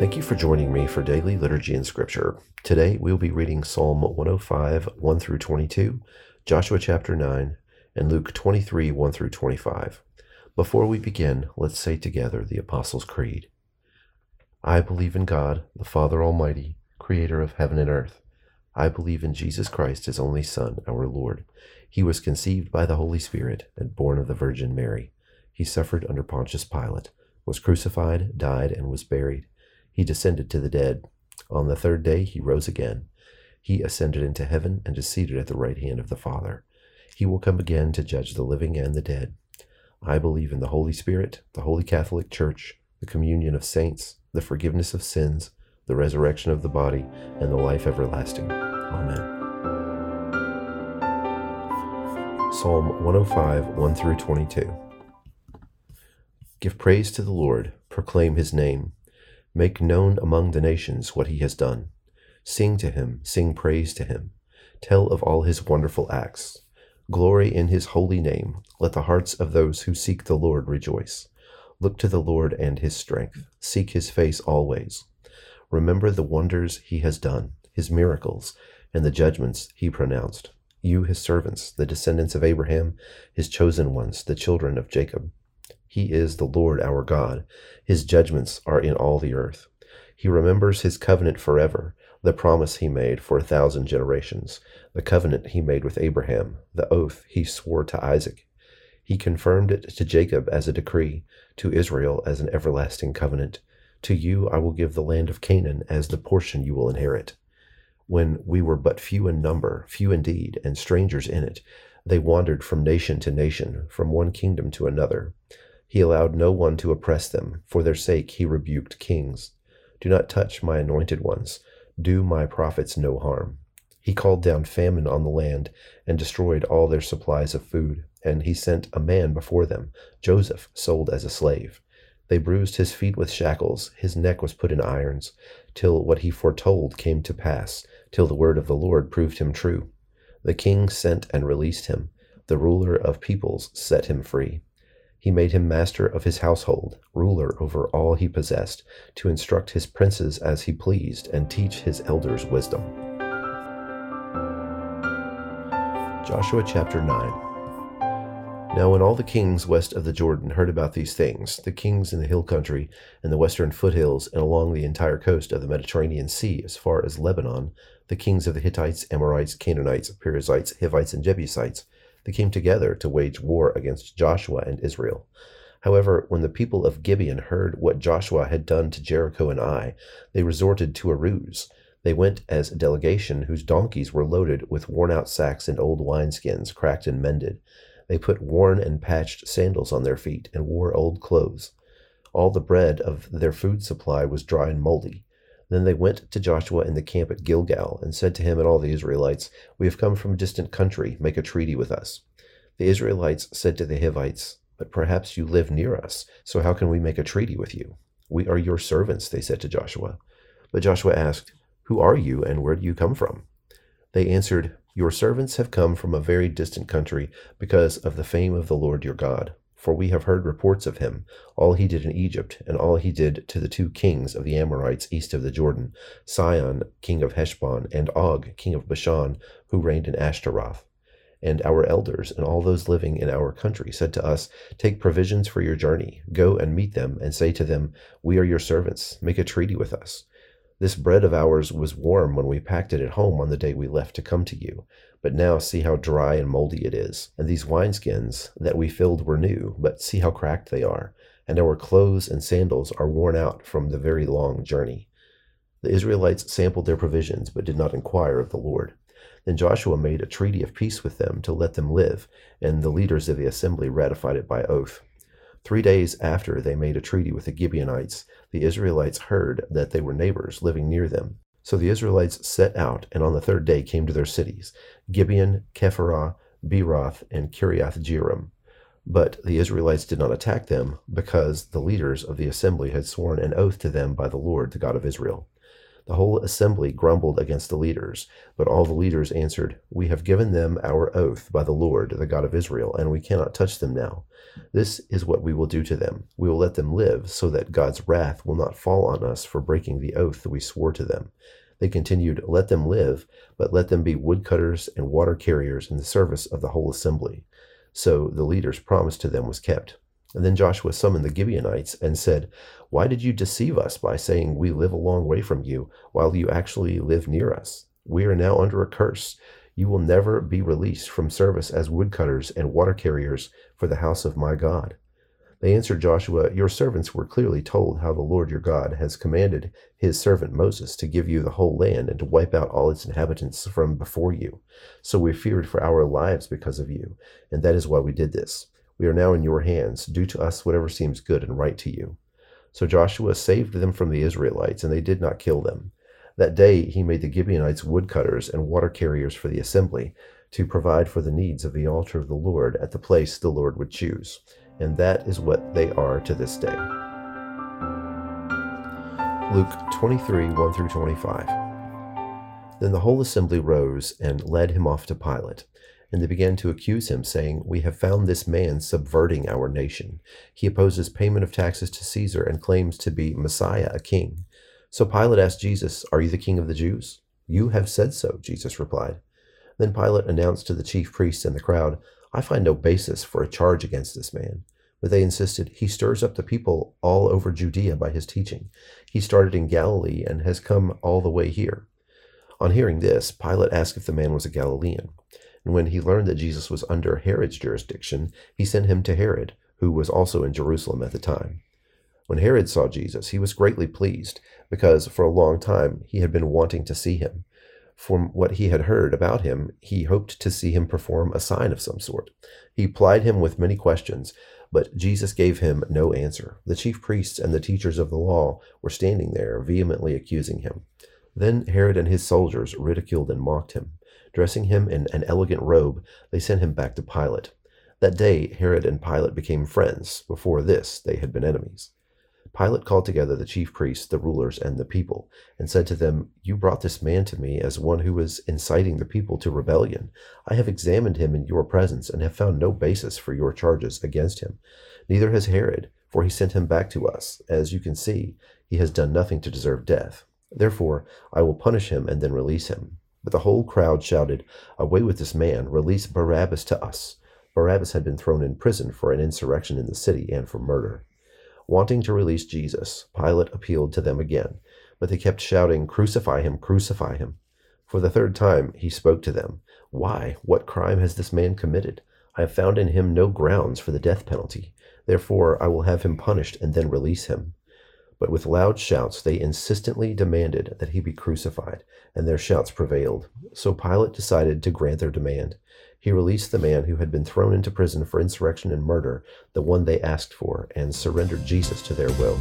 Thank you for joining me for daily liturgy and scripture. Today we will be reading Psalm 105, 1 through 22, Joshua chapter 9, and Luke 23, 1 through 25. Before we begin, let's say together the Apostles' Creed. I believe in God, the Father Almighty, creator of heaven and earth. I believe in Jesus Christ, his only Son, our Lord. He was conceived by the Holy Spirit and born of the Virgin Mary. He suffered under Pontius Pilate, was crucified, died, and was buried he descended to the dead. On the third day he rose again. He ascended into heaven and is seated at the right hand of the Father. He will come again to judge the living and the dead. I believe in the Holy Spirit, the Holy Catholic Church, the communion of saints, the forgiveness of sins, the resurrection of the body, and the life everlasting. Amen. Psalm 105, 1 through 22. Give praise to the Lord, proclaim his name. Make known among the nations what he has done. Sing to him, sing praise to him. Tell of all his wonderful acts. Glory in his holy name. Let the hearts of those who seek the Lord rejoice. Look to the Lord and his strength. Seek his face always. Remember the wonders he has done, his miracles, and the judgments he pronounced. You, his servants, the descendants of Abraham, his chosen ones, the children of Jacob. He is the Lord our God. His judgments are in all the earth. He remembers his covenant forever, the promise he made for a thousand generations, the covenant he made with Abraham, the oath he swore to Isaac. He confirmed it to Jacob as a decree, to Israel as an everlasting covenant. To you I will give the land of Canaan as the portion you will inherit. When we were but few in number, few indeed, and strangers in it, they wandered from nation to nation, from one kingdom to another. He allowed no one to oppress them. For their sake he rebuked kings. Do not touch my anointed ones. Do my prophets no harm. He called down famine on the land and destroyed all their supplies of food. And he sent a man before them, Joseph, sold as a slave. They bruised his feet with shackles, his neck was put in irons, till what he foretold came to pass, till the word of the Lord proved him true. The king sent and released him. The ruler of peoples set him free. He made him master of his household, ruler over all he possessed, to instruct his princes as he pleased, and teach his elders wisdom. Joshua chapter 9 Now, when all the kings west of the Jordan heard about these things, the kings in the hill country and the western foothills and along the entire coast of the Mediterranean Sea as far as Lebanon, the kings of the Hittites, Amorites, Canaanites, Perizzites, Hivites, and Jebusites, they came together to wage war against Joshua and Israel. However, when the people of Gibeon heard what Joshua had done to Jericho and Ai, they resorted to a ruse. They went as a delegation whose donkeys were loaded with worn out sacks and old wineskins, cracked and mended. They put worn and patched sandals on their feet and wore old clothes. All the bread of their food supply was dry and moldy. Then they went to Joshua in the camp at Gilgal, and said to him and all the Israelites, We have come from a distant country, make a treaty with us. The Israelites said to the Hivites, But perhaps you live near us, so how can we make a treaty with you? We are your servants, they said to Joshua. But Joshua asked, Who are you, and where do you come from? They answered, Your servants have come from a very distant country because of the fame of the Lord your God. For we have heard reports of him, all he did in Egypt, and all he did to the two kings of the Amorites east of the Jordan, Sihon, king of Heshbon, and Og, king of Bashan, who reigned in Ashtaroth. And our elders and all those living in our country said to us, Take provisions for your journey, go and meet them, and say to them, We are your servants, make a treaty with us. This bread of ours was warm when we packed it at home on the day we left to come to you. But now see how dry and moldy it is. And these wineskins that we filled were new, but see how cracked they are. And our clothes and sandals are worn out from the very long journey. The Israelites sampled their provisions, but did not inquire of the Lord. Then Joshua made a treaty of peace with them to let them live, and the leaders of the assembly ratified it by oath. Three days after they made a treaty with the Gibeonites, the Israelites heard that they were neighbors living near them. So the Israelites set out, and on the third day came to their cities Gibeon, Kephirah, Beeroth, and Kiriath Jearim. But the Israelites did not attack them, because the leaders of the assembly had sworn an oath to them by the Lord, the God of Israel. The whole assembly grumbled against the leaders, but all the leaders answered, We have given them our oath by the Lord, the God of Israel, and we cannot touch them now. This is what we will do to them. We will let them live, so that God's wrath will not fall on us for breaking the oath that we swore to them. They continued, Let them live, but let them be woodcutters and water carriers in the service of the whole assembly. So the leader's promise to them was kept. And then Joshua summoned the Gibeonites and said, Why did you deceive us by saying we live a long way from you, while you actually live near us? We are now under a curse. You will never be released from service as woodcutters and water carriers for the house of my God. They answered Joshua, Your servants were clearly told how the Lord your God has commanded his servant Moses to give you the whole land and to wipe out all its inhabitants from before you. So we feared for our lives because of you, and that is why we did this. We are now in your hands. Do to us whatever seems good and right to you. So Joshua saved them from the Israelites, and they did not kill them. That day he made the Gibeonites woodcutters and water carriers for the assembly, to provide for the needs of the altar of the Lord at the place the Lord would choose. And that is what they are to this day. Luke 23 1 through 25. Then the whole assembly rose and led him off to Pilate. And they began to accuse him, saying, We have found this man subverting our nation. He opposes payment of taxes to Caesar and claims to be Messiah, a king. So Pilate asked Jesus, Are you the king of the Jews? You have said so, Jesus replied. Then Pilate announced to the chief priests and the crowd, I find no basis for a charge against this man. But they insisted, He stirs up the people all over Judea by his teaching. He started in Galilee and has come all the way here. On hearing this, Pilate asked if the man was a Galilean. And when he learned that Jesus was under Herod's jurisdiction, he sent him to Herod, who was also in Jerusalem at the time. When Herod saw Jesus, he was greatly pleased, because for a long time he had been wanting to see him. From what he had heard about him, he hoped to see him perform a sign of some sort. He plied him with many questions, but Jesus gave him no answer. The chief priests and the teachers of the law were standing there, vehemently accusing him. Then Herod and his soldiers ridiculed and mocked him. Dressing him in an elegant robe, they sent him back to Pilate. That day Herod and Pilate became friends. Before this, they had been enemies. Pilate called together the chief priests, the rulers, and the people, and said to them, You brought this man to me as one who was inciting the people to rebellion. I have examined him in your presence, and have found no basis for your charges against him. Neither has Herod, for he sent him back to us. As you can see, he has done nothing to deserve death. Therefore, I will punish him and then release him. But the whole crowd shouted, Away with this man! Release Barabbas to us! Barabbas had been thrown in prison for an insurrection in the city and for murder. Wanting to release Jesus, Pilate appealed to them again, but they kept shouting, Crucify him! Crucify him! For the third time he spoke to them. Why? What crime has this man committed? I have found in him no grounds for the death penalty. Therefore I will have him punished and then release him. But with loud shouts they insistently demanded that he be crucified, and their shouts prevailed. So Pilate decided to grant their demand. He released the man who had been thrown into prison for insurrection and murder, the one they asked for, and surrendered Jesus to their will.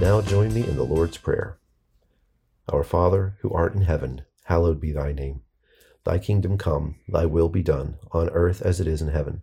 Now join me in the Lord's Prayer. Our Father, who art in heaven, hallowed be thy name. Thy kingdom come, thy will be done, on earth as it is in heaven.